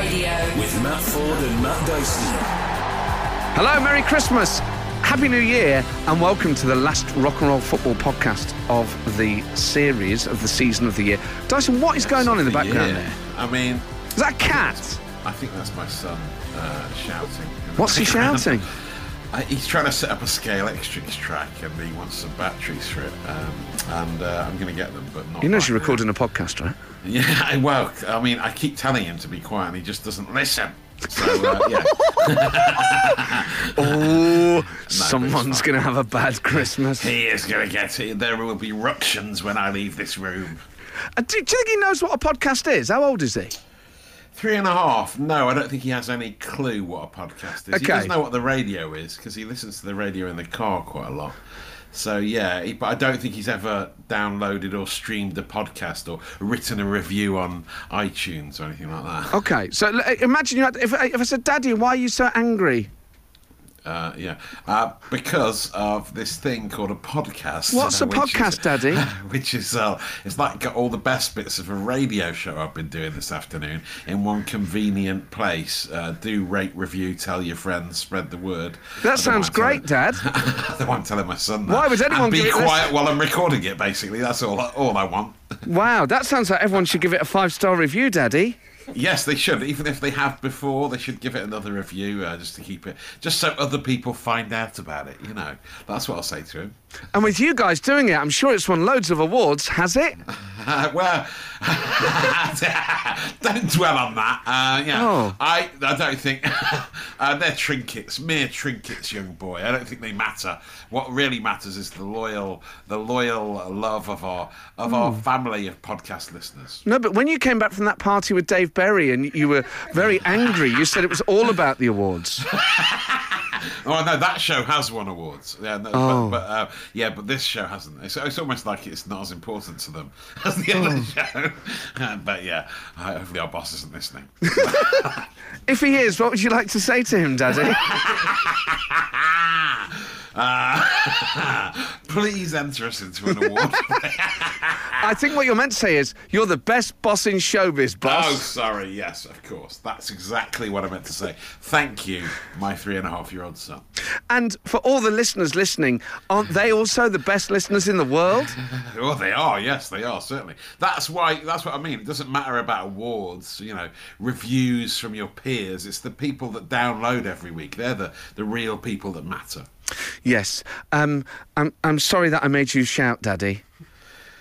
Radio. with Matt Ford and Matt Dyson. Hello, Merry Christmas, Happy New Year, and welcome to the last rock and roll football podcast of the series of the season of the year. Dyson, what is going on in the background there? I mean, Is that a cat? I think that's my son uh, shouting. in the What's he background. shouting? Uh, he's trying to set up a Scalextric track and he wants some batteries for it. Um, and uh, I'm going to get them, but not. You know you're recording a podcast, right? Yeah, I- well, I mean, I keep telling him to be quiet and he just doesn't listen. So, uh, yeah. Oh, it's someone's going to have a bad Christmas. He is going to get it. There will be ructions when I leave this room. Uh, do, do you think he knows what a podcast is? How old is he? Three and a half. No, I don't think he has any clue what a podcast is. He does know what the radio is because he listens to the radio in the car quite a lot. So yeah, he, but I don't think he's ever downloaded or streamed a podcast or written a review on iTunes or anything like that. Okay, so imagine you had, if, if I said, Daddy, why are you so angry? Uh, yeah, uh, because of this thing called a podcast. What's uh, a which is- podcast, Daddy? Which is uh, it's like got all the best bits of a radio show I've been doing this afternoon in one convenient place. Uh, do rate, review, tell your friends, spread the word. That sounds mind telling- great, Dad. I telling my son that. Why would anyone and be it this- quiet while I'm recording it? Basically, that's all. All I want. wow, that sounds like everyone should give it a five star review, Daddy. Yes, they should. Even if they have before, they should give it another review uh, just to keep it, just so other people find out about it. You know, that's what I'll say to him. And with you guys doing it, I'm sure it's won loads of awards, has it? Uh, well, don't dwell on that. Uh, yeah, Oh. I, I don't think uh, they're trinkets, mere trinkets, young boy. I don't think they matter. What really matters is the loyal, the loyal love of our of our family of podcast listeners. No, but when you came back from that party with Dave Berry and you were very angry, you said it was all about the awards. Oh no, that show has won awards. Yeah, no, Oh. but, but uh, yeah, but this show hasn't. It's, it's almost like it's not as important to them as the other Oh. show. Uh, but yeah, uh, hopefully our boss isn't listening. If he is, what would you like to say to him, Daddy? Uh, please enter us into an award. I think what you're meant to say is, you're the best boss in showbiz, boss. oh, sorry. Yes, of course. That's exactly what I meant to say. Thank you, my three and a half year old son. And for all the listeners listening, aren't they also the best listeners in the world? well, they are. Yes, they are certainly. That's why. That's what I mean. It doesn't matter about awards. You know, reviews from your peers. It's the people that download every week. They're the the real people that matter. Yes. Um, I'm, I'm sorry that I made you shout, Daddy.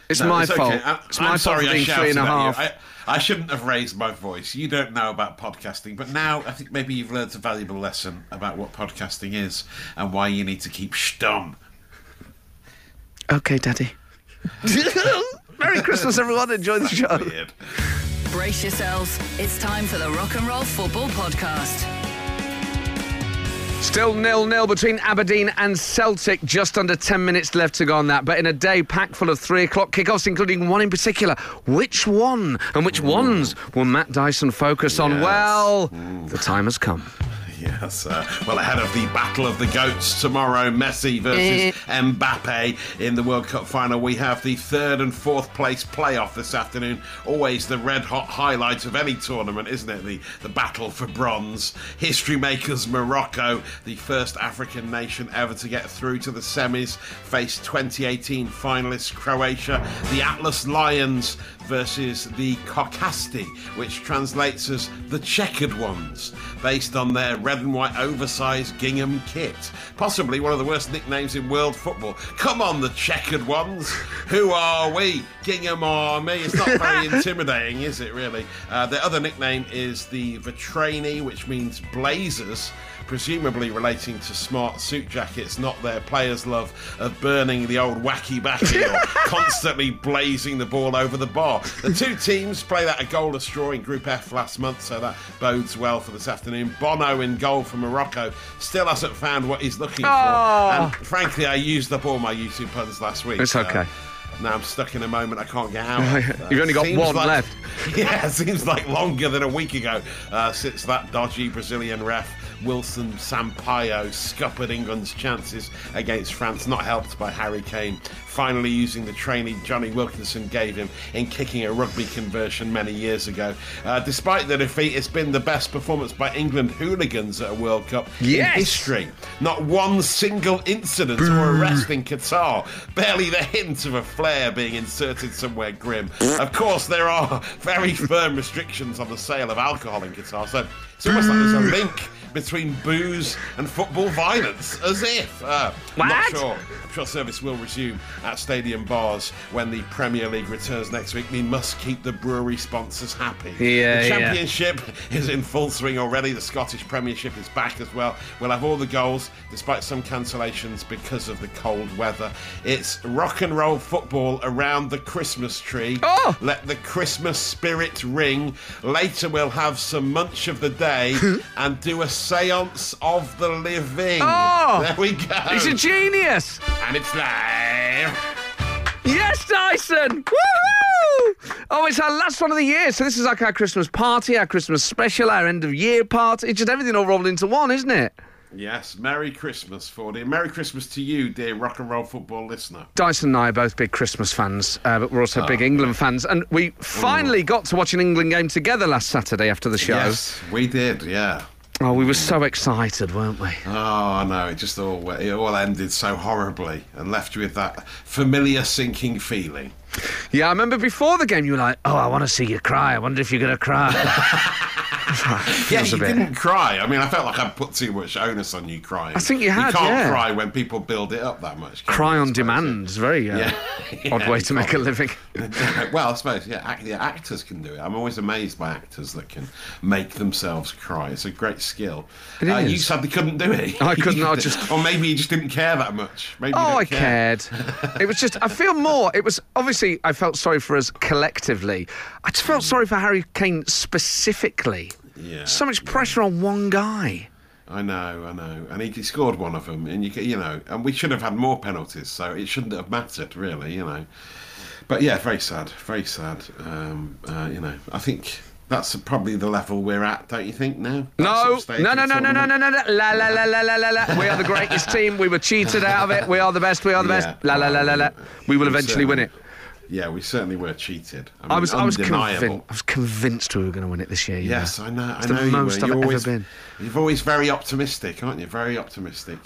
It's No, my it's fault. okay. I- It's I'm my sorry fault for I being three and shouted at you. I, I shouldn't have raised my voice. You don't know about podcasting, but now I think maybe you've learned a valuable lesson about what podcasting is and why you need to keep stum. Okay, Daddy. Merry Christmas, everyone. Enjoy the show. Weird. Brace yourselves. It's time for the Rock and Roll Football Podcast. Still nil nil between Aberdeen and Celtic. Just under 10 minutes left to go on that. But in a day packed full of three o'clock kickoffs, including one in particular. Which one and which ones will Matt Dyson focus on? Yes. Well, the time has come. Yes. Uh, well, ahead of the Battle of the Goats tomorrow, Messi versus Mbappe in the World Cup final, we have the third and fourth place playoff this afternoon. Always the red hot highlight of any tournament, isn't it? The, the battle for bronze. History makers Morocco, the first African nation ever to get through to the semis, face 2018 finalists Croatia. The Atlas Lions versus the Kockasti, which translates as the checkered ones, based on their red and white oversized gingham kit. Possibly one of the worst nicknames in world football. Come on, the checkered ones. Who are we? Gingham Army. It's not very intimidating, is it, really? Uh, the other nickname is the Vatreni, which means blazers presumably relating to smart suit jackets, not their players' love of burning the old wacky backy or constantly blazing the ball over the bar. The two teams played out a goalless draw in Group F last month, so that bodes well for this afternoon. Bono in goal for Morocco still hasn't found what he's looking Oh. for, and frankly, I used up all my U2 puns last week. It's so okay. Now I'm stuck in a moment I can't get out. of. You've only got one like- left. Yeah, it seems like longer than a week ago uh, since that dodgy Brazilian ref Wilton Sampaio scuppered England's chances against France, not helped by Harry Kane finally using the training Jonny Wilkinson gave him in kicking a rugby conversion many years ago. Uh, despite the defeat, it's been the best performance by England hooligans at a World Cup Yes. in history. Not one single incident or arrest in Qatar. Barely the hint of a flare being inserted somewhere grim. Of course, there are very firm restrictions on the sale of alcohol in Qatar, so it's almost like there's a link between booze and football violence, as if. Uh, I'm not sure. I'm sure service will resume at stadium bars when the Premier League returns next week. We must keep the brewery sponsors happy. Yeah, the yeah. Championship is in full swing already. The Scottish Premiership is back as well. We'll have all the goals, despite some cancellations because of the cold weather. It's rock and roll football around the Christmas tree. Oh! Let the Christmas spirit ring. Later, we'll have some munch of the day and do a seance of the living. Oh! There we go. He's a genius. and it's live. Yes, Dyson! Woohoo! Oh, it's our last one of the year, so this is like our Christmas party, our Christmas special, our end of year party. It's just everything all rolled into one, isn't it? Yes, Merry Christmas, Fordy. Merry Christmas to you, dear rock and roll football listener. Dyson and I are both big Christmas fans, uh, but we're also Oh, big England fans. And we finally got to watch an England game together last Saturday after the show. Yes, we did, yeah. Oh, we were so excited, weren't we? Oh, I know. It just all it all ended so horribly and left you with that familiar sinking feeling. Yeah, I remember before the game you were like, oh, I want to see you cry. I wonder if you're going to cry. Yeah, you didn't cry. I mean, I felt like I'd put too much onus on you crying. I think you had, You can't yeah. cry when people build it up that much. cry you, on demand. is very uh, Yeah. odd Yeah, way to make a living. well, I suppose yeah, act, yeah, actors can do it. I'm always amazed by actors that can make themselves cry. It's a great skill. It Uh, you is. sadly couldn't do it. I couldn't, I just- or maybe you just didn't care that much. Maybe Oh, I care. cared. it was just, I feel more. It was obviously, I felt sorry for us collectively. I just felt sorry for Harry Kane specifically. Yeah. So much pressure on one guy. I know, I know, and he, he scored one of them, and you, you know, and we should have had more penalties, so it shouldn't have mattered, really, you know. But yeah, very sad, very sad. Um, uh, you know, I think that's probably the level we're at, don't you think? Now, No, no, no, no, no, no, no, no, no. La, la, la, la, la, la, la. We are the greatest team. We were cheated out of it. We are the best. We are the best. Yeah. La, la, la, la, la. We will eventually win it. Yeah, we certainly were cheated. I, I mean, was, I was convinced. I was convinced we were going to win it this year. you Yes, know. I know. It's I know the you most were. I've You're ever always, been. You're always very optimistic, aren't you? Very optimistic.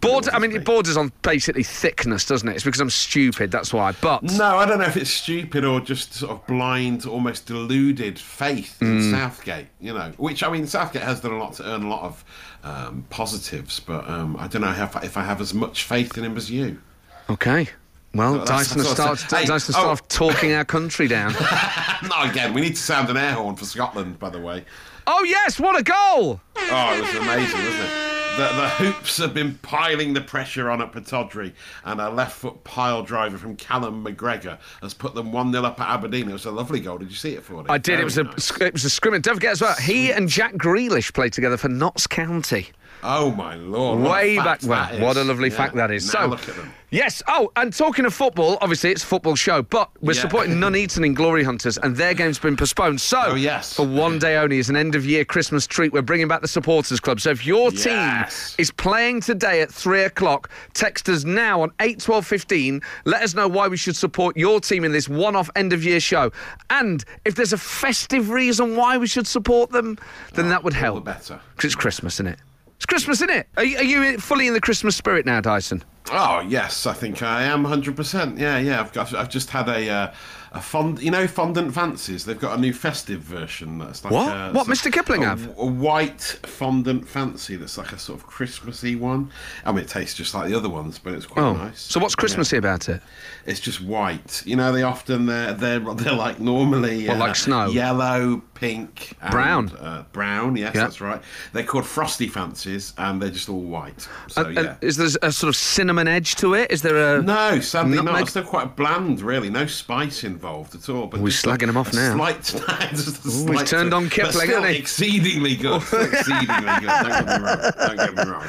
Border, I mean, Always it borders on basically thickness, doesn't it? It's because I'm stupid. That's why. But No, I don't know if it's stupid or just sort of blind, almost deluded faith in Mm. Southgate. You know, which I mean, Southgate has done a lot to earn a lot of um, positives, but um, I don't know if I, if I have as much faith in him as you. okay. Well, That's- Dyson has that's what I started. Hey, Dyson oh. started talking our country down. Not again. We need to sound an air horn for Scotland, by the way. oh yes, what a goal! Oh, it was amazing, wasn't it? The, the hoops have been piling the pressure on at Pittodrie, and a left foot pile driver from Callum McGregor has put them 1 0 up at Aberdeen. It was a lovely goal. Did you see it for I did. It was a nice. it was a scrimmage. Don't forget as well. He and Jack Grealish played together for Notts County. Oh my lord! Way back when. What a lovely Yeah. fact that is. Now so, look at them. yes. Oh, and talking of football, obviously it's a football show, but we're Yeah. supporting Nuneaton in Glory Hunters, and their game's been postponed. So, Oh, yes. for one day only, as an end of year Christmas treat, we're bringing back the supporters club. So if your Yes. team is playing today at three o'clock, text us now on eight twelve fifteen. Let us know why we should support your team in this one-off end of year show, and if there's a festive reason why we should support them, then oh, that would help. the better. Because it's Christmas, isn't it? It's Christmas, isn't it? Are you, are you fully in the Christmas spirit now, Dyson? Oh yes, I think I am 100. percent Yeah, yeah. I've. I've just had a uh, a fond. You know, fondant fancies. They've got a new festive version. That's like What? A, What, Mr. Kipling a, have? A white fondant fancy. That's like a sort of Christmassy one. I mean, it tastes just like the other ones, but it's quite Oh, nice. so what's Yeah. Christmassy about it? It's just white. You know, they often they're they're, they're like normally uh, like snow? yellow, pink, and, Brown? Uh, brown. Yes, Yeah. that's right. They're called frosty fancies, and they're just all white. So And- yeah. is there a sort of cinnamon edge to it? Is there a No, sadly not. Nutmeg? It's still quite bland, really. No spice involved at all. But We're slagging him off now. Slight, just a slight turned on Kipling, hasn't he? exceedingly good. Exceedingly good. Don't get me wrong. Don't get me wrong.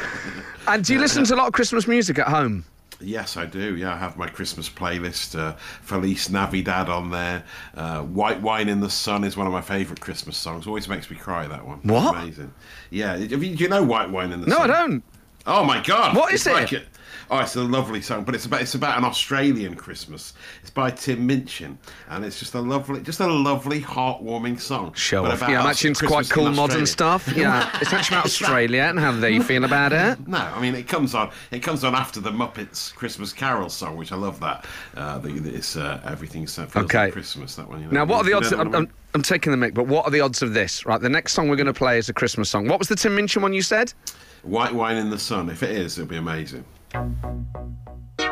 And do you listen to a lot of Christmas music at home? Yes, I do. Yeah, I have my Christmas playlist. Uh, Feliz Navidad on there. Uh, White Wine in the Sun is one of my favourite Christmas songs. Always makes me cry. That one. What? Amazing. Yeah. Do you know White Wine in the No, Sun? I don't. Oh my God! What is It's it? like a- oh, it's a lovely song, but it's about it's about an Australian Christmas. It's by Tim Minchin, and it's just a lovely, just a lovely, heartwarming song. Show But off. Yeah, I'm actually into quite cool modern stuff. Yeah, it's actually about Australia and how they feel about it. No, I mean it comes on. It comes on after the Muppets Christmas Carol song, which I love. That uh, the, it's uh, everything feels Okay. like Christmas. That one. You know? Now, what are the odds? I'm. I'm, I'm taking the mic, but what are the odds of this? Right, the next song we're going to play is a Christmas song. What was the Tim Minchin one you said? White wine in the sun. If it is, it'll be amazing. The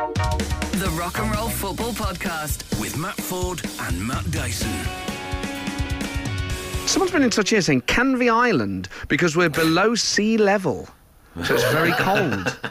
Rock and Roll Football Podcast. With Matt Ford and Matt Dyson. Someone's been in touch here saying Canvey Island because we're below sea level. So it's very cold.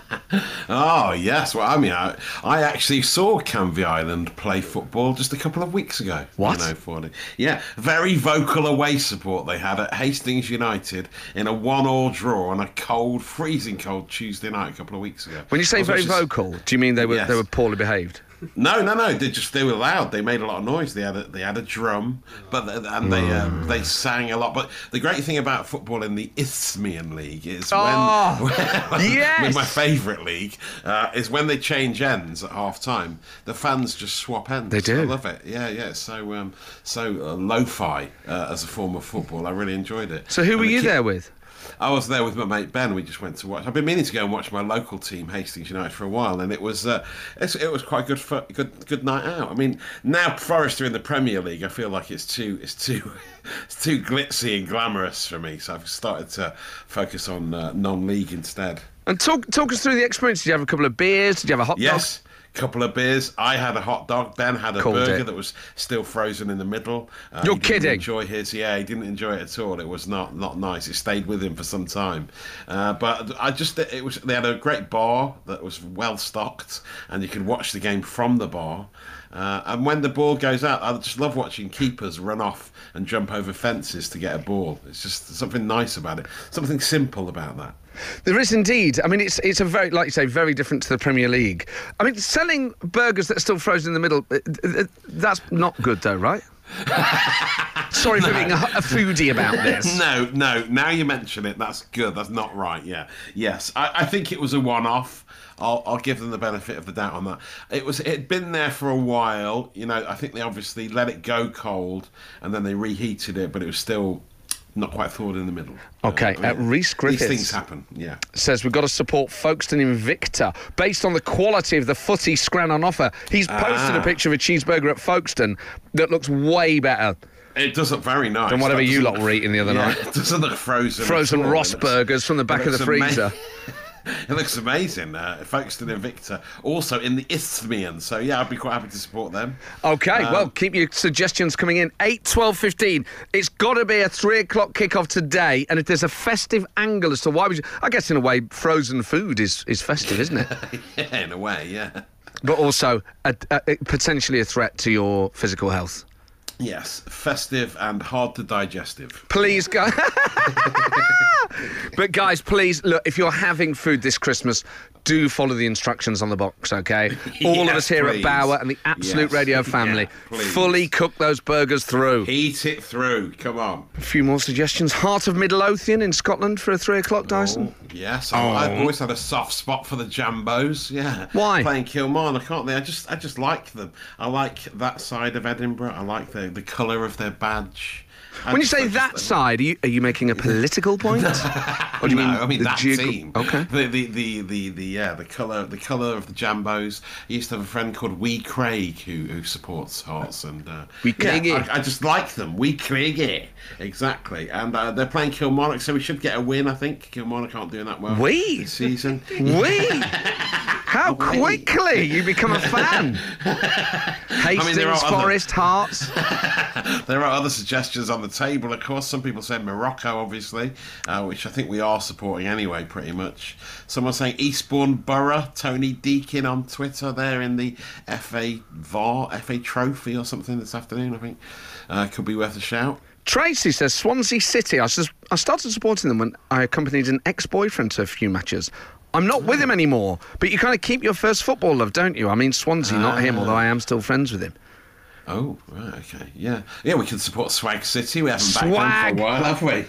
Oh yes, well I mean I, I actually saw Canvey Island play football just a couple of weeks ago. What? You know. Yeah, very vocal away support they had at Hastings United in a one-all draw on a cold, freezing cold Tuesday night a couple of weeks ago. When you say very actually- vocal, do you mean they were Yes. they were poorly behaved? No, no, no. They just they were loud. They made a lot of noise. They had a, they had a drum, but and they um, they sang a lot. But the great thing about football in the Isthmian League is when, Oh, when yes! my favourite league uh, is when they change ends at half time. The fans just swap ends. They do. I love it. Yeah, yeah. So um, so uh, lo-fi uh, as a form of football. I really enjoyed it. So who And were you there with? I was there with my mate Ben. We just went to watch. I've been meaning to go and watch my local team, Hastings United, for a while, and it was uh, it's, it was quite good for good good night out. I mean, now Forest are in the Premier League. I feel like it's too it's too it's too glitzy and glamorous for me. So I've started to focus on uh, non-league instead. And talk talk us through the experience. Did you have a couple of beers? Did you have a hot Yes. Couple of beers. I had a hot dog. Ben had a Called burger it. that was still frozen in the middle. Uh, You're kidding. Enjoy his? Yeah, he didn't enjoy it at all. It was not not nice. It stayed with him for some time. Uh, but I just it was. They had a great bar that was well stocked, and you could watch the game from the bar. Uh, and when the ball goes out, I just love watching keepers run off and jump over fences to get a ball. It's just something nice about it. Something simple about that. There is indeed. I mean, it's it's a very, like you say, very different to the Premier League. I mean, selling burgers that are still frozen in the middle, uh, uh, that's not good, though, right? Sorry for being a, a foodie about this. No, no. Now you mention it, that's good. That's not right. Yeah, yes. I, I think it was a one-off. I'll, I'll give them the benefit of the doubt on that. It was. It had been there for a while. You know, I think they obviously let it go cold, and then they reheated it, but it was still not quite thawed in the middle. Okay, Uh, I uh, Rhys Griffiths. These things happen. Yeah. Says we've got to support Folkestone Invicta based on the quality of the footy scran on offer. He's posted a Ah. picture of a cheeseburger at Folkestone that looks way better It does look very nice. than whatever you lot were eating the other yeah, night. It doesn't look frozen. Frozen. Ross burgers from the back of the freezer. it looks amazing. Uh, Folkestone Invicta, also in the Isthmian. So yeah, I'd be quite happy to support them. Okay, Um, well, keep your suggestions coming in. 8, 12, 15. It's got to be a 3 o'clock kickoff today. And if there's a festive angle as to why would you. I guess, in a way, frozen food is, is festive, isn't it? yeah, in a way, yeah. but also a, a- potentially a threat to your physical health. Yes, festive and hard to digestive. Please, guys. but guys, please look. If you're having food this Christmas, do follow the instructions on the box, okay? All of us here please. at Bauer and the Absolute Yes. Radio family Yeah, fully cook those burgers through. Eat it through. Come on. A few more suggestions. Heart of Midlothian in Scotland for a three o'clock, oh, Dyson. Oh, yes, I- I've oh. always had a soft spot for the Jambos. Yeah, Why? playing Kilmarnock, can't they? I just, I just like them. I like that side of Edinburgh. I like the the colour of their badge. I When you say that side, are you, are you making a political point? or do you no, mean I mean the that geog- team. Okay. The the the the, the yeah the colour the colour of the Jambos. I used to have a friend called Wee Craig who who supports Hearts and uh, Wee yeah, Craigie. I, I just like them. Wee Craigie, exactly. And uh, they're playing Kilmarnock, so we should get a win. I think Kilmarnock aren't doing that well Wee? this season. Wee! How Wee. quickly you become a fan. Hastings, are other- Forest, Hearts. There are other suggestions on the table, of course. Some people said Morocco, obviously, uh, which I think we are supporting anyway, pretty much. Someone saying Eastbourne Borough, Tony Deakin on Twitter there in the FA VAR, FA Trophy or something this afternoon, I think. Uh, could be worth a shout. Tracy says Swansea City. I, sus- I started supporting them when I accompanied an ex boyfriend to a few matches. I'm not with him anymore. But you kind of keep your first football love, don't you? I mean, Swansea, not him, although I am still friends with him. Oh, right, okay. Yeah. Yeah, we can support Swag City. We haven't backed them for a while, have we?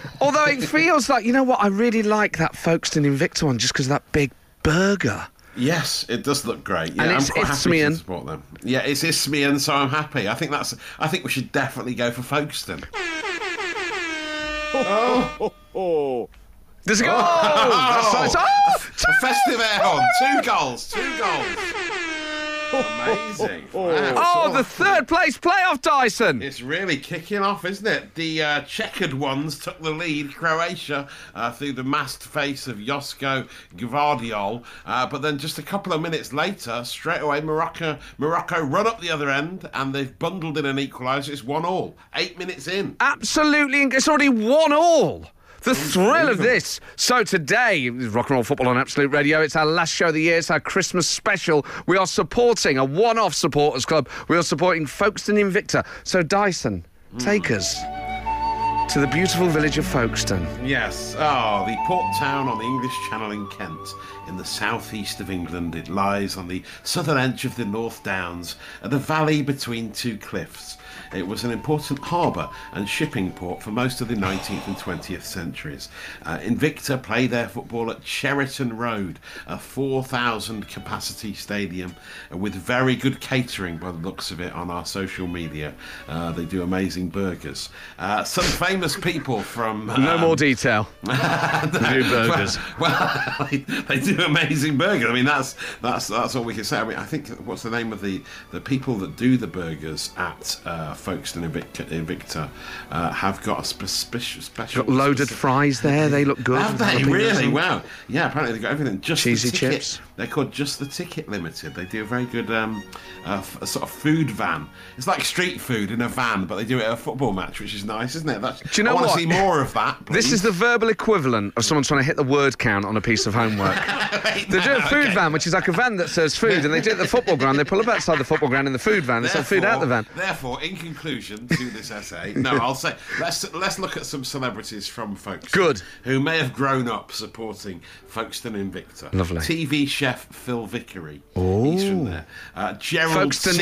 Although it feels like, you know what, I really like that Folkestone Invicta one just because of that big burger. Yes, it does look great. Yeah, And I'm it's quite happy to support them. Yeah, it's Isthmian, so I'm happy. I think that's. I think we should definitely go for Folkestone. There's a goal! Oh! That's Oh. nice. Oh, A festive air horn. Two goals. Two goals. Amazing. Wow, oh, the third place playoff, Dyson. It's really kicking off, isn't it? The uh, checkered ones took the lead, Croatia, uh, through the masked face of Josko Gvardiol. Uh, but then just a couple of minutes later, straight away, Morocco Morocco run up the other end and they've bundled in an equaliser. It's one all. Eight minutes in. Absolutely, inc- it's already one all. The thrill of this. So today, rock and roll football on Absolute Radio. It's our last show of the year. It's our Christmas special. We are supporting a one-off supporters club. We are supporting Folkestone Invicta. So Dyson, mm. take us to the beautiful village of Folkestone. Yes. Oh, the port town on the English Channel in Kent, in the southeast of England. It lies on the southern edge of the North Downs, at the valley between two cliffs. It was an important harbour and shipping port for most of the 19th and 20th centuries. Uh, Invicta play their football at Cheriton Road, a 4,000 capacity stadium with very good catering by the looks of it on our social media. Uh, they do amazing burgers. Uh, some famous people from. No um, more detail. New burgers. well, they, they do amazing burgers. I mean, that's that's that's all we can say. I mean, I think what's the name of the the people that do the burgers at uh, Folkestone Invicta, Invicta uh, have got a special special Got loaded specific- fries there. They look good. Have they really? Wow. Yeah, apparently they've got everything. Just Cheesy the ticket. chips. They're called Just the Ticket Limited. They do a very good um, uh, f- a sort of food van. It's like street food in a van, but they do it at a football match, which is nice, isn't it? That's, Do you know I want to see more of that. This is the verbal equivalent of someone trying to hit the word count on a piece of homework. They do a food van, which is like a van that serves food, and they do it at the football ground. They pull up outside the football ground in the food van. They sell food out the van. Therefore, in conclusion to this essay, no, I'll say let's let's look at some celebrities from Folkestone. Good. Who may have grown up supporting Folkestone Invicta. Lovely. TV chef Phil Vickery. Oh. He's from there. Uh, Gerald Folkestone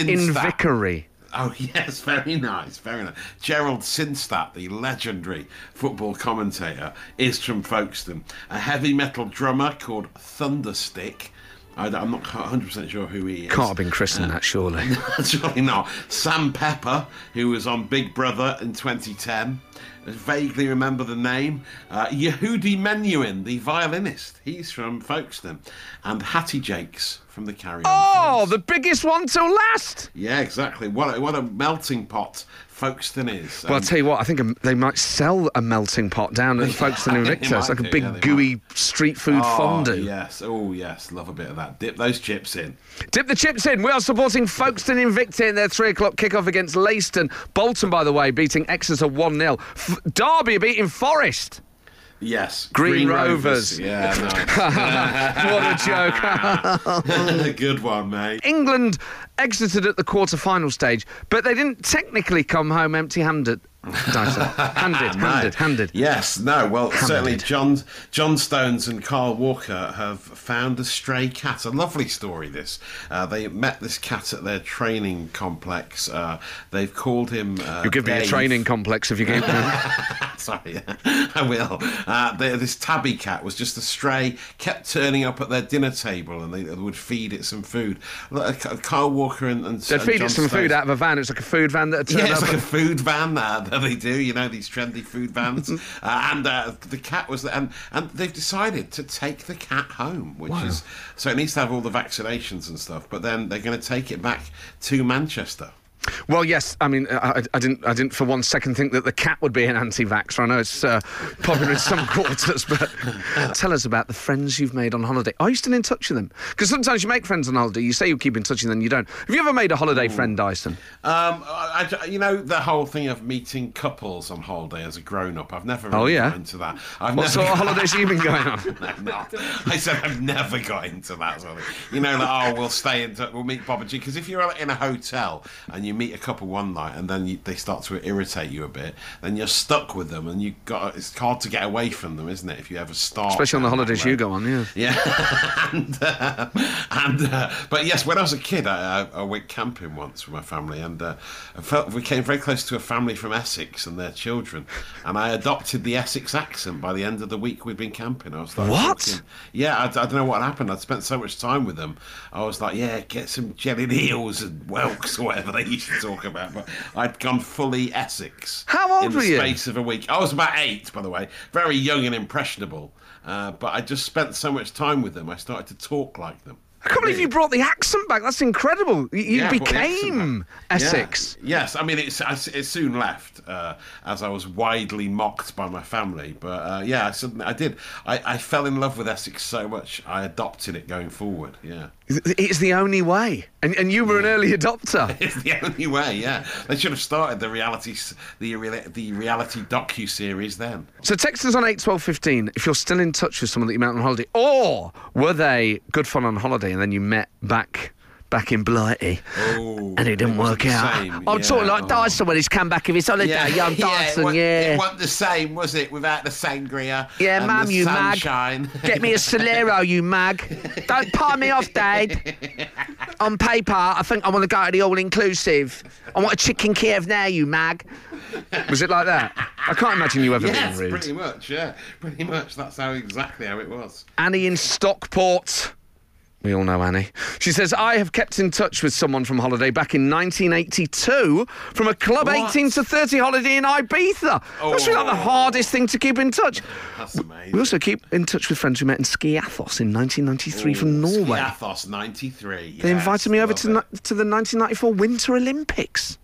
Oh yes, very nice, very nice. Gerald Sinstadt, the legendary football commentator, is from Folkestone. A heavy metal drummer called Thunderstick. I, am not 100 percent sure who he is. Can't have been christened that, surely. Really not. Sam Pepper, who was on Big Brother in 2010. I vaguely remember the name. Uh, Yehudi Menuhin, the violinist. He's from Folkestone. And Hattie Jacques from the Carry On. Oh, the biggest one till last. Yeah, exactly. What a, what a melting pot Folkestone is. Well, I'll Um, tell you what, I think um, they might sell a melting pot down at Folkestone they Invicta. It's might like a big yeah, gooey street food oh, fondue. Yes. Oh, yes. Love a bit of that. Dip those chips in. Dip the chips in. We are supporting Folkestone Invicta in their three o'clock kickoff against Leiston. Bolton, by the way, beating Exeter 1 0. F- Derby beating Forest. Yes. Green Rovers. Yeah, nice. what a joke. A Good one, mate. England exited at the quarter final stage, but they didn't technically come home empty handed. handed, handed, handed. Yes, no. Well, certainly John John Stones and Kyle Walker have found a stray cat. A lovely story. This uh, they met this cat at their training complex. Uh, they've called him. Uh, You'll give me a training complex if you keep Sorry, I will. Uh, they, this tabby cat was just a stray, kept turning up at their dinner table, and they, would feed it some food. Uh, Kyle Walker and, and They'd and feed John it some Stones- food out of a van. It's like a food van that turned yeah, it's up. like a food van that, that they do, you know, these trendy food vans. uh, and uh, the cat was there, and, and they've decided to take the cat home, which is so it needs to have all the vaccinations and stuff. But then they're going to take it back to Manchester. Well, yes. I mean, I, I didn't. I didn't for one second think that the cat would be an anti-vaxxer. I know it's uh, popular in some quarters, but tell us about the friends you've made on holiday. Are you still in touch with them? Because sometimes you make friends on holiday. You say you keep in touch and then you don't. Have you ever made a holiday friend, Dyson? Um, I, you know the whole thing of meeting couples on holiday as a grown-up. I've never really Oh, yeah? got into that. I've What never sort of holidays have you been going on? Not. I said I've never got into that sort of thing. You know, like, oh, we'll stay in, touch, we'll meet Bob and G. Because if you're in a hotel and you you meet a couple one night and then you, they start to irritate you a bit, then you're stuck with them, and you got it's hard to get away from them, isn't it? If you ever start, Especially on the holidays you go on, yeah. Yeah, and, uh, and uh, but yes, when I was a kid, I, I, I went camping once with my family, and uh, I felt we came very close to a family from Essex and their children, and I adopted the Essex accent by the end of the week we'd been camping. I was like, What? Yeah, I, I don't know what happened. I'd spent so much time with them. I was like, yeah, get some jelly eels and whelks or whatever they used to talk about. But I'd gone fully Essex. How old in the were you? Space of a week. I was about eight, by the way, very young and impressionable. Uh, but I just spent so much time with them, I started to talk like them. I can't believe you brought the accent back. That's incredible. You, Yeah, I brought the accent became. Essex. Yeah. Yes, I mean it's I, it soon left uh, as I was widely mocked by my family. But uh, yeah, I, suddenly, I did. I, I fell in love with Essex so much I adopted it going forward. Yeah, It's the only way. And, and you were an early adopter. it's the only way. Yeah, they should have started the reality the the reality docu series then. So text us on 8 12 15 if you're still in touch with someone that you met on holiday. Or were they good fun on holiday and then you met back back in Blighty Oh, and it didn't wasn't work out? same, I'm yeah, talking like oh. Dyson when he's come back of his holiday. Yeah, I'm Dyson, it, yeah. It wasn't the same, was it, without the sangria? Yeah, mum, you mag. Get me a Solero, you mag. Don't pie me off, Dad. On paper, I think I want to go to the all inclusive. I want a chicken Kiev now, you mag. Was it like that? I can't imagine you ever Yes, being rude. pretty much. Yeah, pretty much. That's how exactly how it was. Annie in Stockport. We all know Annie. She says, I have kept in touch with someone from holiday back in 1982 from a Club What? 18 to 30 holiday in Ibiza. Oh. Must be like the Oh. hardest thing to keep in touch. That's amazing. We also keep in touch with friends we met in Skiathos in 1993 from Norway. Skiathos 93. They yes, invited me over to, it. to the 1994 Winter Olympics.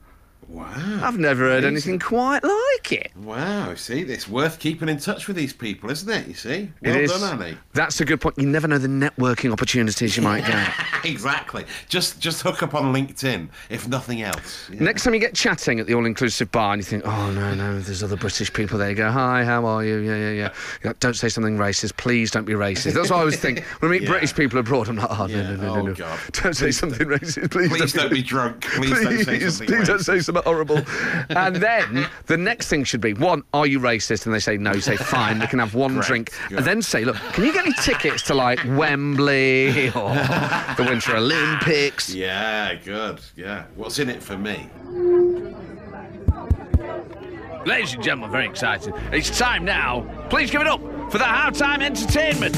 Wow. I've never heard anything quite like it. Wow, see, it's worth keeping in touch with these people, isn't it? You see? Well it is. done, Annie. That's a good point. You never know the networking opportunities you might get. exactly. Just just hook up on LinkedIn, if nothing else. Yeah. Next time you get chatting at the all-inclusive bar and you think, oh no, no, there's other British people there. You go, hi, how are you? Yeah, yeah, yeah. Don't say something racist, please. Don't be racist. That's what I always think when I meet Yeah. British people abroad. I'm like, oh no, Yeah. no, no, Oh, no, no. God. Don't say something racist, please. Please don't be drunk. Please, don't say something please don't racist. say something horrible. and then the next thing should be one, are you racist? And they say no, you say fine, They can have one Correct, drink. good. And then say, look, can you get me tickets to like Wembley or the Winter Olympics? Yeah, good. Yeah. What's in it for me? Ladies and gentlemen, very excited. It's time now. Please give it up for the Halftime Entertainment.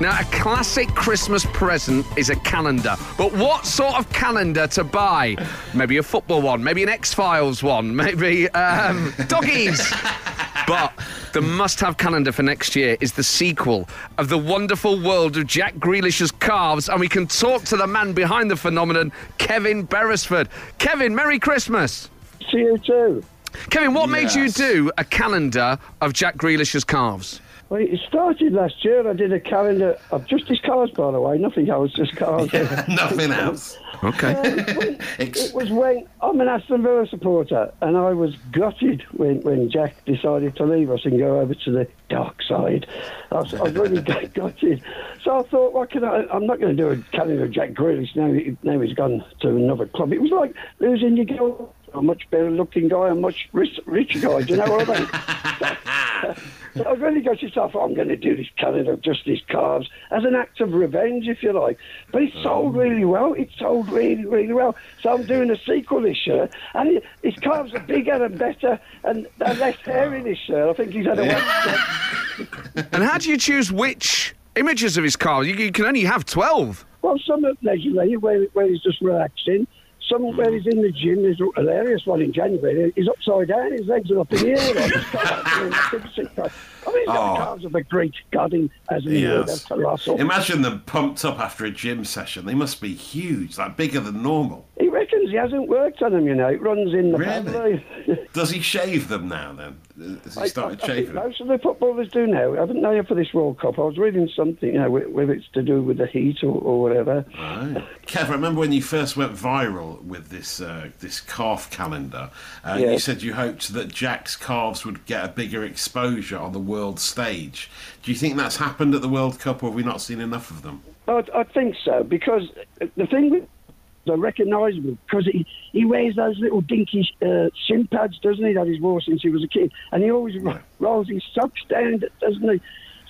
Now, a classic Christmas present is a calendar. But what sort of calendar to buy? Maybe a football one, maybe an X Files one, maybe um, doggies. But the must have calendar for next year is the sequel of The Wonderful World of Jack Grealish's Calves. And we can talk to the man behind the phenomenon, Kevin Beresford. Kevin, Merry Christmas. See you too. Kevin, what made you do a calendar of Jack Grealish's calves? Well, it started last year. I did a calendar of just his cars, by the way. Nothing else, just cars. Yeah, Nothing else. Okay. Um, Ex- It was when I'm an Aston Villa supporter, and I was gutted when, when Jack decided to leave us and go over to the dark side. I was, I was really gu- gutted. So I thought, what can I? I'm not going to do a calendar of Jack Grealish now. Now he's gone to another club. It was like losing your girl. A much better looking guy, a much rich, richer guy. Do you know what I mean? So I was really gutted. So I thought I'm going to do this calendar of just these calves as an act of revenge, if you like. But it sold oh. really well. It sold really, really well. So I'm doing a sequel this year, and it, his calves are bigger and better, and they're less hairy this year. I think he's had a wax. and how do you choose which images of his calves? You, you can only have 12. Well, some are leisurely, where, where he's just relaxing. Some hmm. where he's in the gym. There's a hilarious one in January. He's upside down. His legs are up in the air. Like, he's got- I mean, the oh. calves of a great god as in Yes. that's. Imagine them pumped up after a gym session. They must be huge, like bigger than normal. He reckons he hasn't worked on them, you know. It runs in the Really? family. Does he shave them now then? Has he started I, I shaving most of the footballers do now. I didn't know you for this World Cup. I was reading something, you know, whether it's to do with the heat or, or whatever. Right. Kev, I remember when you first went viral with this uh, this calf calendar. Uh, You said you hoped that Jack's calves would get a bigger exposure on the world stage. Do you think that's happened at the World Cup, or have we not seen enough of them? I, I think so because the thing with recognise him because he, he wears those little dinky uh, shin pads, doesn't he, that he's wore since he was a kid. And he always ro- rolls his socks down, doesn't he?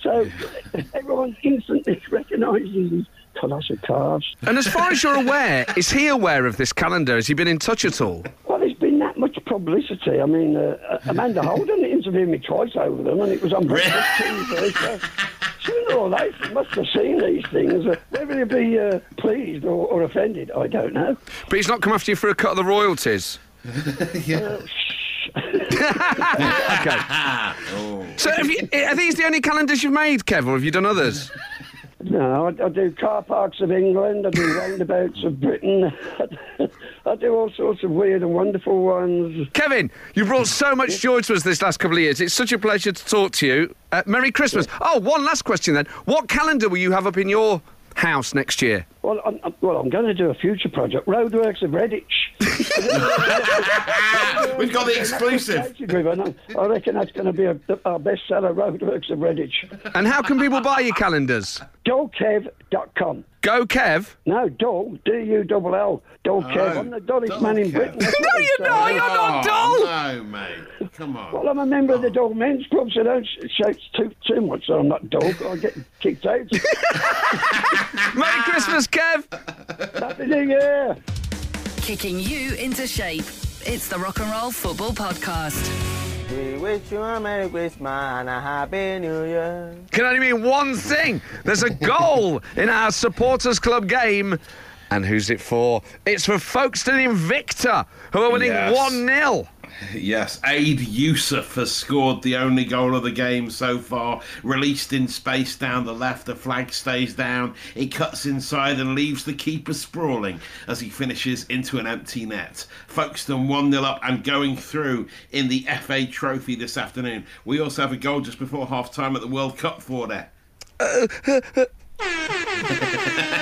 So everyone instantly recognises his colossal calves. And as far as you're aware, is he aware of this calendar? Has he been in touch at all? Well, there's been that much publicity. I mean, uh, Amanda Holden interviewed me twice over them, and it was on breakfast TV. So sooner or later, he must have seen these things. Uh, whether he'd be uh, pleased or, or offended, I don't know. But he's not come after you for a cut of the royalties. Yeah. okay. Oh. So, have you, are these the only calendars you've made, Kev, or have you done others? No, I, I do car parks of England. I do roundabouts of Britain. I do all sorts of weird and wonderful ones. Kevin, you brought so much joy to us this last couple of years. It's such a pleasure to talk to you. Uh, Merry Christmas. Oh, one last question then. What calendar will you have up in your house next year? Well, I'm, I'm- well, I'm going to do a future project, Roadworks of Redditch. We've got the exclusive. I reckon that's going to be a, our bestseller, Roadworks of Redditch. And how can people buy your calendars? Dullkev.com. Go, Kev. No, Dull, D-U-L-L, Dullkev. Oh, I'm the dullest Dog man in Kev. Britain. No, you're not. You're not dull. Oh, no, mate. Come on. Well, I'm a member of the oh. Dull Men's Club, so don't sh- shout too, too much so I'm not dog. I'll get kicked out. Merry Christmas, Kev. Happy New Year! Kicking you into shape. It's the Rock and Roll Football Podcast. We wish you a Merry Christmas and a Happy New Year. Can only mean one thing. There's a goal in our supporters club game. And who's it for? It's for Folkestone Invicta, who are winning Yes. 1 0. Yes, Aid Yusuf has scored the only goal of the game so far. Released in space down the left, the flag stays down. It cuts inside and leaves the keeper sprawling as he finishes into an empty net. Folkestone 1 0 up and going through in the FA Trophy this afternoon. We also have a goal just before half time at the World Cup for there.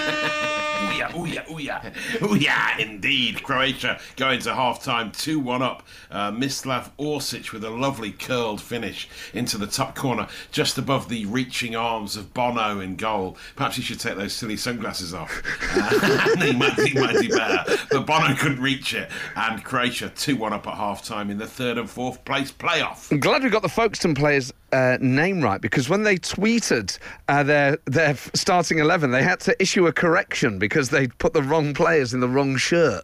Yeah, ooh yeah, ooh yeah. Indeed. Croatia going to half time 2 1 up. Uh, Mislav Orsic with a lovely curled finish into the top corner, just above the reaching arms of Bono in goal. Perhaps he should take those silly sunglasses off. Uh, he, might, he might better. But Bono couldn't reach it. And Croatia 2 1 up at half time in the third and fourth place playoff. I'm glad we got the Folkestone players' uh, name right because when they tweeted uh, their their starting eleven, they had to issue a correction because they put the wrong players in the wrong shirt.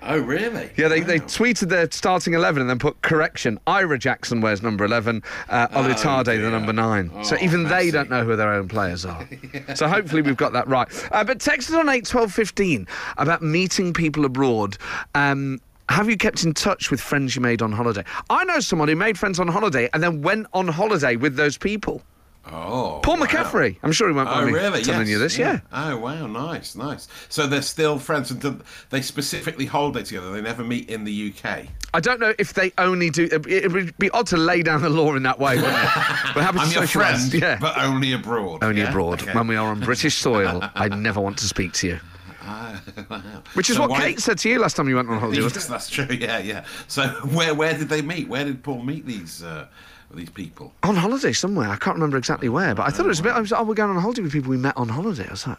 Oh, really? Yeah, they, they tweeted their starting eleven and then put correction. Ira Jackson wears number eleven, uh, Olutade the number nine. so Oh, even they don't know who their own players are. So hopefully we've got that right. Uh, but text us on eight twelve fifteen about meeting people abroad. Um, have you kept in touch with friends you made on holiday? I know someone who made friends on holiday and then went on holiday with those people. Oh. Paul wow. McCaffrey. I'm sure he won't Oh, mind me really? telling yes. you this. Yeah. Oh, wow. Nice, nice. So they're still friends and they specifically holiday together. They never meet in the UK. I don't know if they only do. It would be odd to lay down the law in that way, wouldn't it? We're happy I'm your friend, Yeah. but only abroad. Only yeah? abroad. Okay. When we are on British soil, I never want to speak to you. Ah, wow. Which is So what why- Kate said to you last time you went on holiday. Yes, that's true. Yeah, yeah. So where where did they meet? Where did Paul meet these uh, these people? On holiday somewhere. I can't remember exactly where, but I thought it was a bit. I was, like, oh, we're going on holiday with people we met on holiday. I was like,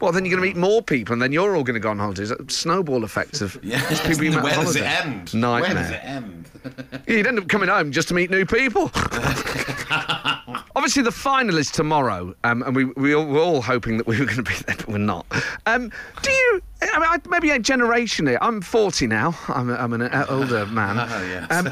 well, then you're going to meet more people, and then you're all going to go on holiday. It's a snowball effect of Yeah. people you met where does it end? Nightmare. Where does it end? You'd end up coming home just to meet new people. Obviously, the final is tomorrow, um, and we, we all, we're all hoping that we were going to be there, but we're not. Um, do you? I mean, I, maybe a generation here. I'm 40 now. I'm, a, I'm an uh, older man. Oh, yes. Um,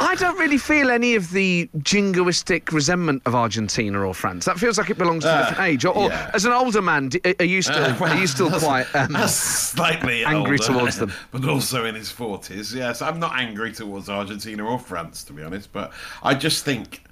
I don't really feel any of the jingoistic resentment of Argentina or France. That feels like it belongs to a Uh, different age. Or, or yeah. as an older man, d- are you still, Uh, well, are you still quite? Um, slightly angry older, towards them? but also in his forties. Yes, I'm not angry towards Argentina or France, to be honest. But I just think,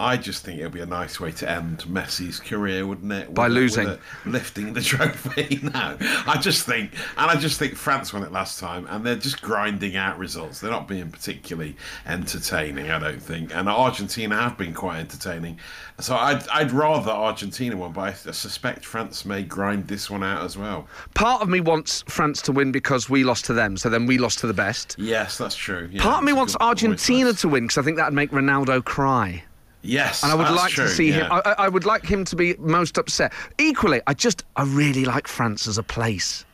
I just think it'd be a nice way to end Messi's career, wouldn't it? By With a- losing. lifting the trophy. no, I just think, and I just think France won it last time, and they're just grinding out results. They're not being particularly entertaining, I don't think. And Argentina have been quite entertaining. So I'd, I'd rather Argentina won, but I suspect France may grind this one out as well. part of me wants France to win because we lost to them, so then we lost to the best. Yes, that's true. Yeah, Part of me wants Argentina to win because I think that'd make Ronaldo cry. Yes, And I would like true, to see him. yeah. I, I- I would like him to be most upset. Equally, I just I really like France as a place.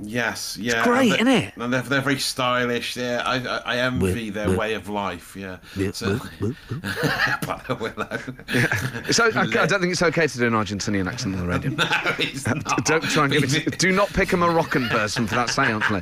Yes, yeah. great, they- isn't it? And they're, they're very stylish. Yeah, I, I, I envy their way of life. Yeah. So. So, I, I don't think it's okay to do an Argentinian accent on the radio. no, it's not. Don't try and get it. Do not pick a Moroccan person for that seance, Lee.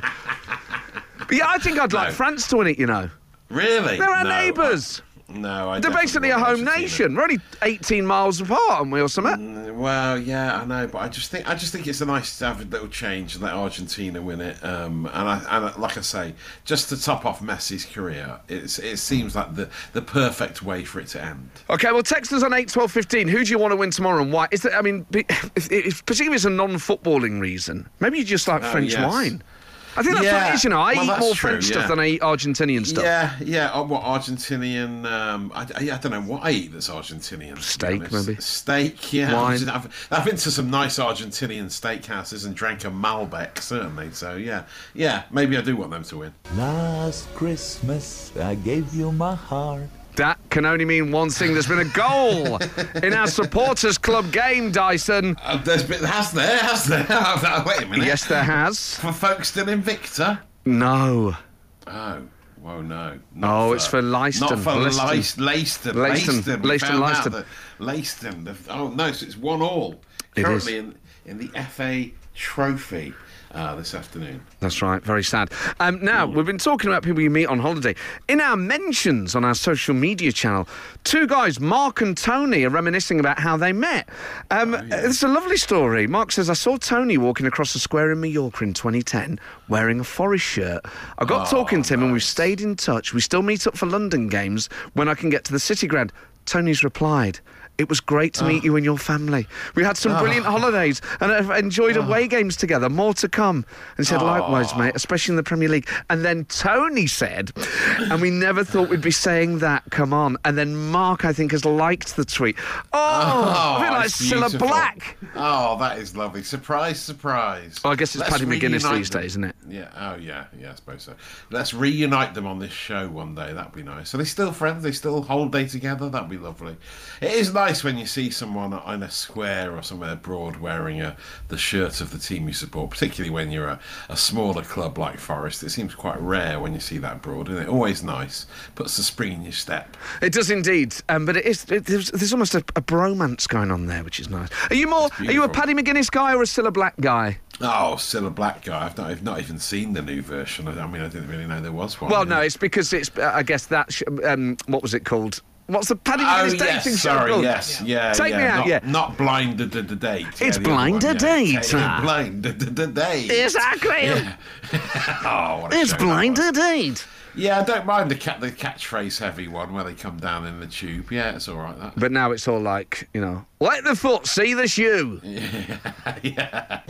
But yeah, I think I'd like No. France to win it, you know. Really? They're our No, neighbours. I- No, I They're basically a home nation. We're only 18 miles apart, aren't we, or something? Mm, Well, yeah, I know, but I just think I just think it's a nice to have a little change and let Argentina win it. Um, and I, and I- like I say, just to top off Messi's career, it's, it seems like the the perfect way for it to end. Okay, well, text us on 8, 12, 15. Who do you want to win tomorrow and why? Is that, I mean, if, if, particularly if it's a non footballing reason, maybe you just like Oh, French yes. wine. I think that's what it is, you know. I Well, eat more true, French stuff than I eat Argentinian stuff. Yeah, yeah. Oh, what Argentinian? Um, I, I, I don't know what I eat that's Argentinian. Steak, maybe? Steak, yeah. Wine. I've, I've been to some nice Argentinian steakhouses and drank a Malbec, certainly. So yeah, yeah. Maybe I do want them to win. Last Christmas, I gave you my heart. That can only mean one thing. There's been a goal in our supporters club game, Dyson. Uh, there's been, has there? Has there? Wait a minute. Yes, there has. For folks still in Victor? No. Oh, well, no. Oh, it's for Leiston. Not for Leiston. Leiston. Leiston. Leiston. Leiston. We Leiston, found out Leiston. that Leiston. the- Oh, no, so it's one all. It Currently in, in the FA Trophy uh, this afternoon. That's right. Very sad. Um, now, we've been talking about people you meet on holiday. In our mentions on our social media channel, two guys, Mark and Tony, are reminiscing about how they met. Um, It's a lovely story. Mark says, I saw Tony walking across the square in Mallorca in 2010 wearing a Forest shirt. I got talking to him and we've stayed in touch. We still meet up for London games when I can get to the City Ground. Tony's replied, it was great to meet ah. you and your family. We had some ah. brilliant holidays and have enjoyed ah. away games together. More to come. And he said, likewise, mate, especially in the Premier League. And then Tony said, and we never thought we'd be saying that. Come on. And then Mark, I think, has liked the tweet. Oh, bit like it's Cilla. Black. Oh, that is lovely. Surprise, surprise. Well, I guess it's Let's Paddy McGuinness these them. days, isn't it? Yeah. Oh, yeah. Yeah, I suppose so. Let's reunite them on this show one day. That'd be nice. Are they still friends? They still hold day together? That'd be lovely. It is nice when you see someone in a square or somewhere abroad wearing a, the shirt of the team you support, particularly when you're a, a smaller club like Forest. It seems quite rare when you see that abroad, and it always nice. Puts the spring in your step. It does indeed, um, but it is. It, there's, there's almost a, a bromance going on there, which is nice. Are you more? Are you a. Paddy McGuinness guy or a Cilla Black guy? Oh, Cilla Black guy. I've not, I've not even seen the new version. I, I mean, I didn't really know there was one. Well, no, it's because it's. Uh, I guess that. Sh- um, what was it called? What's the Paddy Oh McGuinness yes, dating show sorry, yes, yeah. Take yeah, me out, not, yeah. Not blind to the date. yeah, It's the Blind yeah. Date, Yeah, ah. blind to the date. Exactly. Oh, what a It's blind to date. Yeah, I don't mind the cat, the catchphrase heavy one where they come down in the tube. Yeah, it's all right. That. But now it's all like, you know, let the foot see the shoe. Yeah.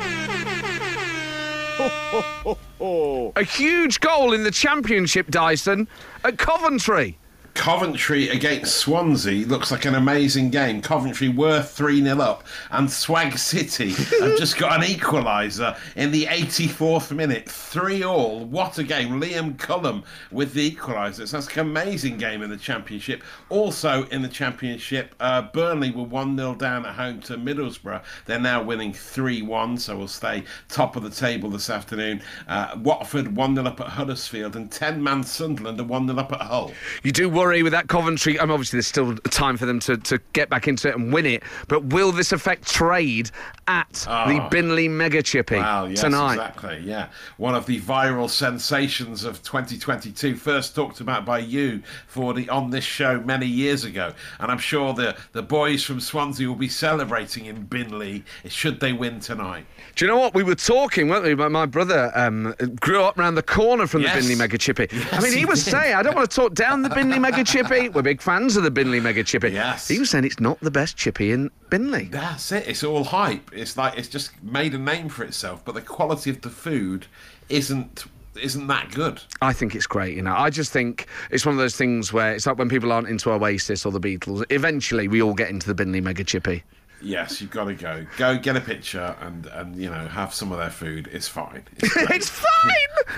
A huge goal in the championship, Dyson, at Coventry. Coventry against Swansea looks like an amazing game. Coventry were 3 0 up, and Swag City have just got an equaliser in the 84th minute. 3 all. What a game. Liam Cullen with the equaliser. So that's an amazing game in the Championship. Also in the Championship, uh, Burnley were 1 0 down at home to Middlesbrough. They're now winning 3 1, so we'll stay top of the table this afternoon. Uh, Watford 1 0 up at Huddersfield, and 10 man Sunderland are 1 0 up at Hull. You do worry with that Coventry. Um, obviously, there's still time for them to, to get back into it and win it. But will this affect trade at the Binley Mega Chippy Wow, yes, tonight? exactly. Yeah, one of the viral sensations of 2022, first talked about by you for the on this show many years ago, and I'm sure the the boys from Swansea will be celebrating in Binley should they win tonight. Do you know what? We were talking, weren't we? My, my brother um, grew up round the corner from Yes. the Binley Mega Chippy. I mean, he he was did. saying, I don't want to talk down the Binley Mega Chippy. We're big fans of the Binley Mega Chippy. Yes. He was saying it's not the best chippy in Binley. That's it. It's all hype. It's like it's just made a name for itself, but the quality of the food isn't isn't that good. I think it's great, you know. I just think it's one of those things where it's like when people aren't into Oasis or the Beatles, eventually we all get into the Binley Mega Chippy. Yes, you've got to go. Go get a picture and and you know have some of their food. It's fine. It's it's fine!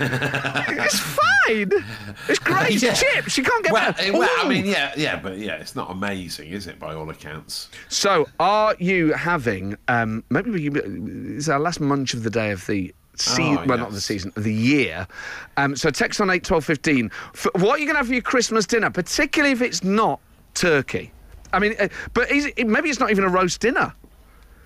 it's fine! It's great Yeah. chips. You can't get well, better. well, I mean, yeah, yeah, but yeah, it's not amazing, is it? By all accounts. So, are you having um, maybe we, it's our last munch of the day of the season, Oh, well, not the season, of the year. Um, so text on eight twelve fifteen. For what are you going to have for your Christmas dinner, particularly if it's not turkey? I mean, uh, but is it, maybe it's not even a roast dinner.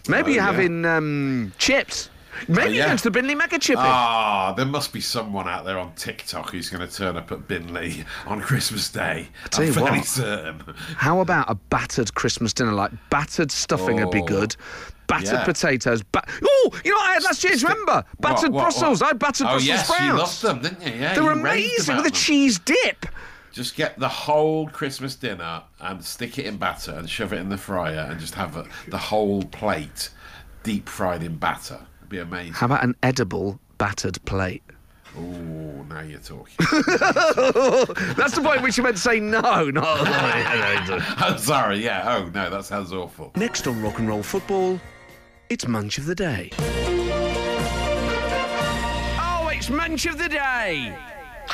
Maybe Oh, you're yeah. having um, chips. Maybe Oh, yeah. going to the Binley Mega Chippy. Ah, there must be someone out there on TikTok who's going to turn up at Binley on Christmas Day. tell I'm you fairly what. certain. How about a battered Christmas dinner? Like battered stuffing would be Oh. good. Battered Yeah. potatoes. Ba- oh, you know what I had last year? Do remember? Battered What, what, Brussels. what? I had battered oh, Brussels yes, sprouts. you loved them, didn't you? Yeah, They were you amazing with a cheese dip. Just get the whole Christmas dinner and stick it in batter and shove it in the fryer and just have a, the whole plate deep fried in batter. It'd be amazing. How about an edible battered plate? Oh, now you're talking. That's the point which you meant to say no. No. I'm sorry, yeah. Oh, no, that sounds awful. Next on Rock and Roll Football, it's Munch of the Day. Oh, it's Munch of the Day!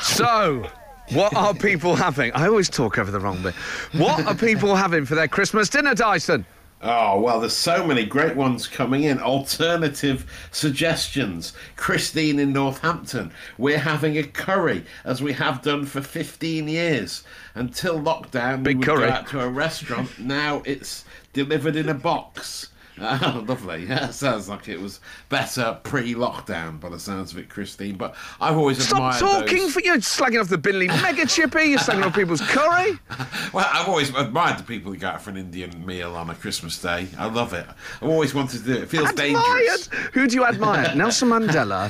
So, what are people having? I always talk over the wrong bit. What are people having for their Christmas dinner, Dyson? Oh, well, there's so many great ones coming in. Alternative suggestions. Christine in Northampton. We're having a curry, as we have done for 15 years. Until lockdown, Big we would curry. go out to a restaurant. now it's delivered in a box. Oh, lovely. Yeah, sounds like it was better pre-lockdown by the sounds of it, Christine. But I've always Stop admired talking those... for you. Slagging off the Binley Mega Chippy. You're slagging off people's curry. Well, I've always admired the people who go out for an Indian meal on a Christmas day. I love it. I've always wanted to do it. It feels Admired. dangerous. Who do you admire? Nelson Mandela,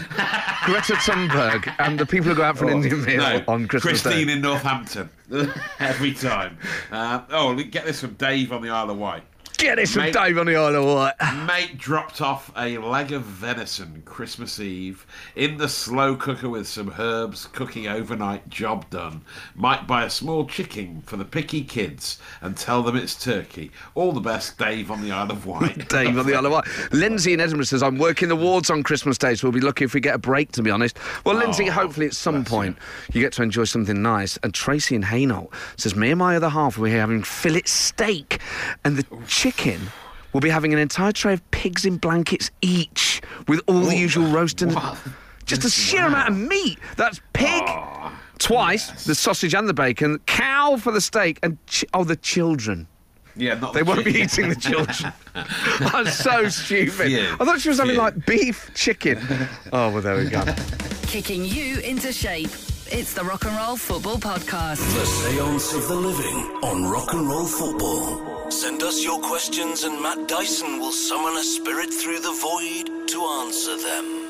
Greta Thunberg, and the people who go out for an Indian meal Oh, No, on Christmas Day. Christine Day. in Northampton. Every time. Uh, oh, get this from Dave on the Isle of Wight. Get this from Dave on the Isle of Wight. Mate dropped off a leg of venison Christmas Eve in the slow cooker with some herbs, cooking overnight, job done. Might buy a small chicken for the picky kids and tell them it's turkey. All the best, Dave on the Isle of Wight. Dave on the Isle of Wight. Lindsay in Edinburgh says, I'm working the wards on Christmas Day, so we'll be lucky if we get a break, to be honest. Well, Lindsay, Oh, hopefully at some point you get to enjoy something nice. And Tracy in Hainault says, Me and my other half, we're here having fillet steak, and the chicken will be having an entire tray of pigs in blankets each, with all the oh. usual roast and. Wow. Just a sheer amount of meat. That's pig. Ah, twice, the sausage and the bacon, cow for the steak, and ch- oh, the children. Yeah, not They the won't be eating the children. I'm so stupid. Phew. I thought she was having Phew. like beef, chicken. Oh, well, there we go. Kicking you into shape. It's the Rock and Roll Football Podcast. The seance of the living on rock and roll football. Send us your questions and Matt Dyson will summon a spirit through the void to answer them.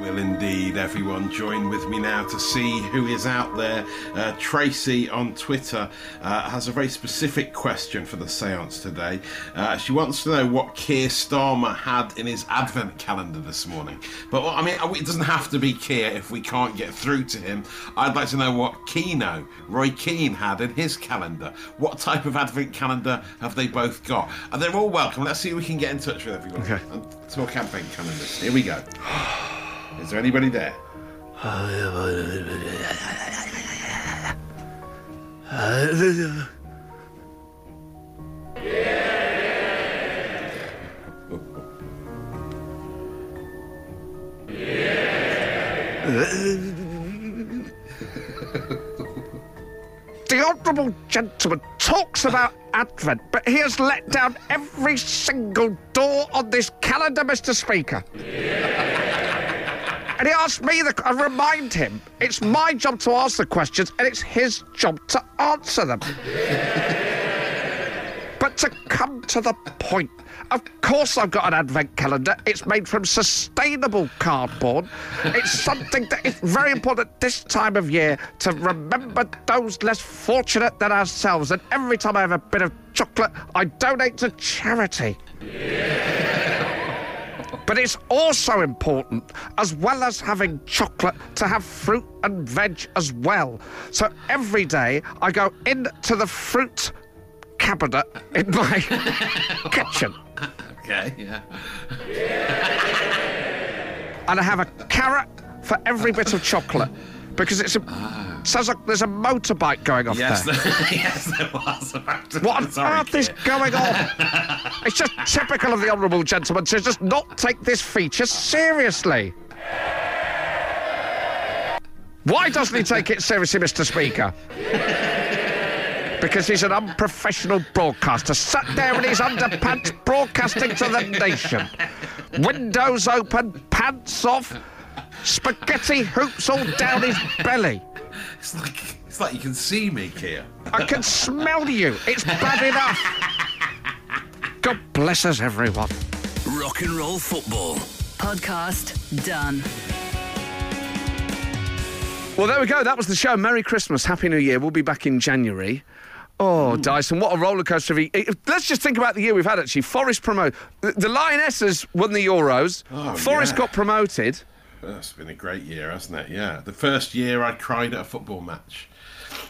Will indeed everyone join with me now to see who is out there. Uh, Tracy on Twitter uh, has a very specific question for the seance today. Uh, she wants to know what Keir Starmer had in his advent calendar this morning. But well, I mean, it doesn't have to be Keir if we can't get through to him. I'd like to know what Keano, Roy Keane, had in his calendar. What type of advent calendar have they both got? And they're all welcome. Let's see if we can get in touch with everyone Okay. and talk advent calendars. Here we go. Is there anybody there? The Honourable Gentleman talks about Advent, but he has let down every single door on this calendar, Mr. Speaker. And he asked me, the, I remind him, it's my job to ask the questions and it's his job to answer them. but to come to the point, of course I've got an advent calendar. It's made from sustainable cardboard. It's something that is very important this time of year to remember those less fortunate than ourselves. And every time I have a bit of chocolate, I donate to charity. But it's also important, as well as having chocolate, to have fruit and veg as well. So every day I go into the fruit cabinet in my kitchen Okay, yeah. and I have a carrot for every bit of chocolate. Because it's a ah. sounds like there's a motorbike going off Yes, there. yes, there was. What on Sorry, earth is going on? it's just typical of the honourable gentleman to just not take this feature seriously. Why doesn't he take it seriously, Mr. Speaker? Because he's an unprofessional broadcaster, sat there in his underpants broadcasting to the nation. Windows open, pants off, spaghetti hoops all down his belly. It's like it's like you can see me, Keir. I can smell you. It's bad enough. God bless us, everyone. Rock and roll football. Podcast done. Well, there we go. That was the show. Merry Christmas. Happy New Year. We'll be back in January. Oh, Dyson, what a rollercoaster of a... eh, Let's just think about the year we've had, actually. Forest promoted. The, the Lionesses won the Euros. Oh, Forest yeah. got promoted. It's been a great year, hasn't it? Yeah. The first year I cried at a football match.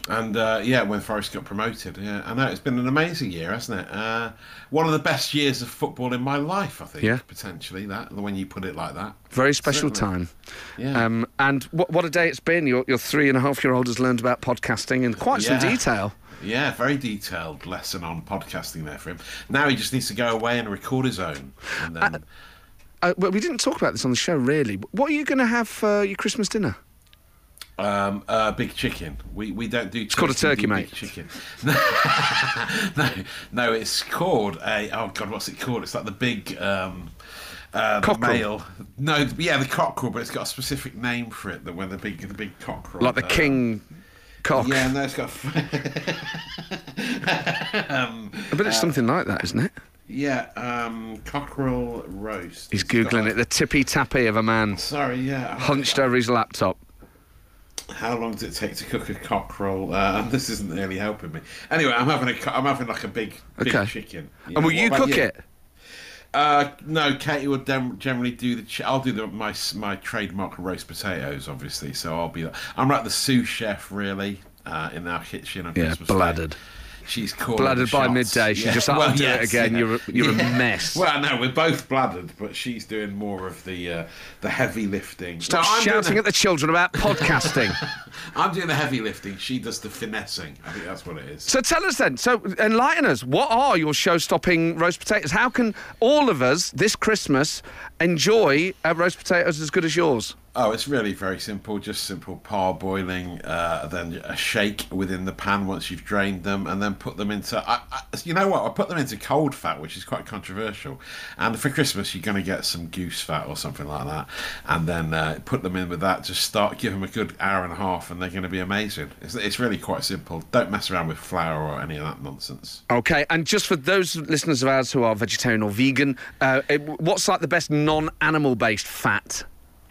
And uh, yeah, when Forest got promoted. Yeah, I know it's been an amazing year, hasn't it? Uh, one of the best years of football in my life, I think. Yeah. Potentially, that when you put it like that. Very special Certainly. time. Yeah. Um, and what, what a day it's been. Your, your three and a half year old has learned about podcasting in quite some detail. Yeah, very detailed lesson on podcasting there for him. Now he just needs to go away and record his own. And then, Uh, well, we didn't talk about this on the show, really. What are you going to have for your Christmas dinner? um, uh, big chicken. We we don't do. It's called a turkey, mate. Chicken. no, no, it's called a. Oh God, what's it called? It's like the big. Um, uh, the male. No, yeah, the cockerel, but it's got a specific name for it. The when the big, the big cockerel, Like the uh, king cock. Yeah, no, it's got. um, But it's something like that, isn't it? Yeah, um, cockerel roast. He's It's got Googling it. The tippy tappy of a man Sorry, yeah. hunched over his laptop. How long does it take to cook a cockerel? Uh, this isn't really helping me. Anyway, I'm having a, co- I'm having like a big, big Okay. chicken. And will you about cook it? Uh, no, Katie would dem- generally do the. Ch- I'll do the, my s- my trademark roast potatoes, obviously. So I'll be. I'm like the sous chef, really, uh, in our kitchen on Yeah, Christmas Day. bladdered. She's calling Bladdered by shots. midday. She Yeah. just, "I'll Well, do it again." yeah. You're a- you're a mess. Well, no, we're both bladdered, but she's doing more of the uh, the heavy lifting. Stop No, shouting the- at the children about podcasting. I'm doing the heavy lifting. She does the finessing. I think that's what it is. so tell us then. So enlighten us. What are your show-stopping roast potatoes? How can all of us this Christmas enjoy uh, roast potatoes as good as yours? Oh, it's really very simple. Just simple parboiling, uh, then a shake within the pan once you've drained them, and then put them into. I, I, you know what? I put them into cold fat, which is quite controversial. And for Christmas, you're going to get some goose fat or something like that, and then uh, put them in with that. Just start, give them a good hour and a half, and they're going to be amazing. It's, it's really quite simple. Don't mess around with flour or any of that nonsense. Okay, and just for those listeners of ours who are vegetarian or vegan, uh, what's like the best non-animal-based fat?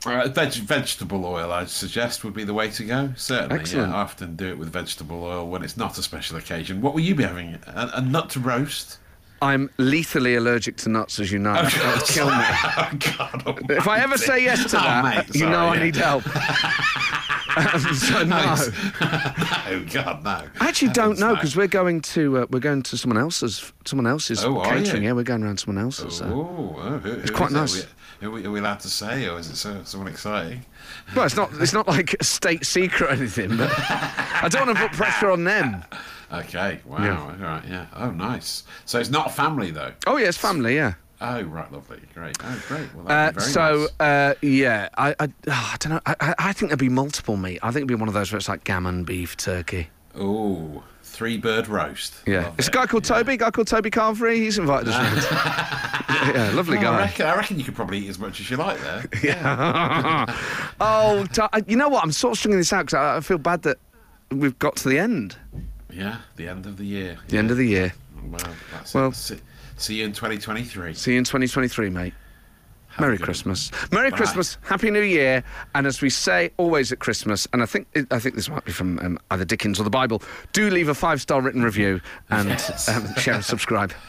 Uh, veg- vegetable oil, I'd suggest, would be the way to go. Certainly, Excellent. yeah. I often do it with vegetable oil when it's not a special occasion. What will you be having? A, a nut to roast? I'm lethally allergic to nuts, as you know. Would kill me. Oh God! If I ever say yes to Oh, that, mate, you sorry, know I need help. So no. no, God, no. I actually don't know because we're going to uh, we're going to someone else's someone else's Oh, are catering. you? Yeah, we're going around someone else's. uh, Oh, oh, who, who quite nice. Are we, are, we, are we allowed to say, or is it so, someone exciting? well, it's not it's not like a state secret or anything, but I don't want to put pressure on them. Okay, wow, Yeah. all right, yeah. Oh, nice. So it's not family though. Oh yeah, it's family. Yeah. Oh, right, lovely, great. Oh, great. Well, Uh, that'd be very so nice. uh, yeah, I I, oh, I don't know. I, I, I think there'd be multiple meat. I think it'd be one of those where it's like gammon, beef, turkey. oh, three bird roast. Yeah, Love it's a it. guy called Toby. A guy called Toby Carvery. He's invited us. yeah, yeah, lovely Oh, I guy. reckon, I reckon you could probably eat as much as you like there. Yeah. oh, To- you know what? I'm sort of stringing this out because I, I feel bad that we've got to the end. Yeah, the end of the year. The end of the year. Well, that's Well- it. See, you in 2023. See you in 2023, mate. Merry good one. Christmas. Merry Bye. Christmas. Happy New Year. And as we say always at Christmas, and I think I think this might be from um, either Dickens or the Bible, do leave a five star written review and Yes. um, share and subscribe.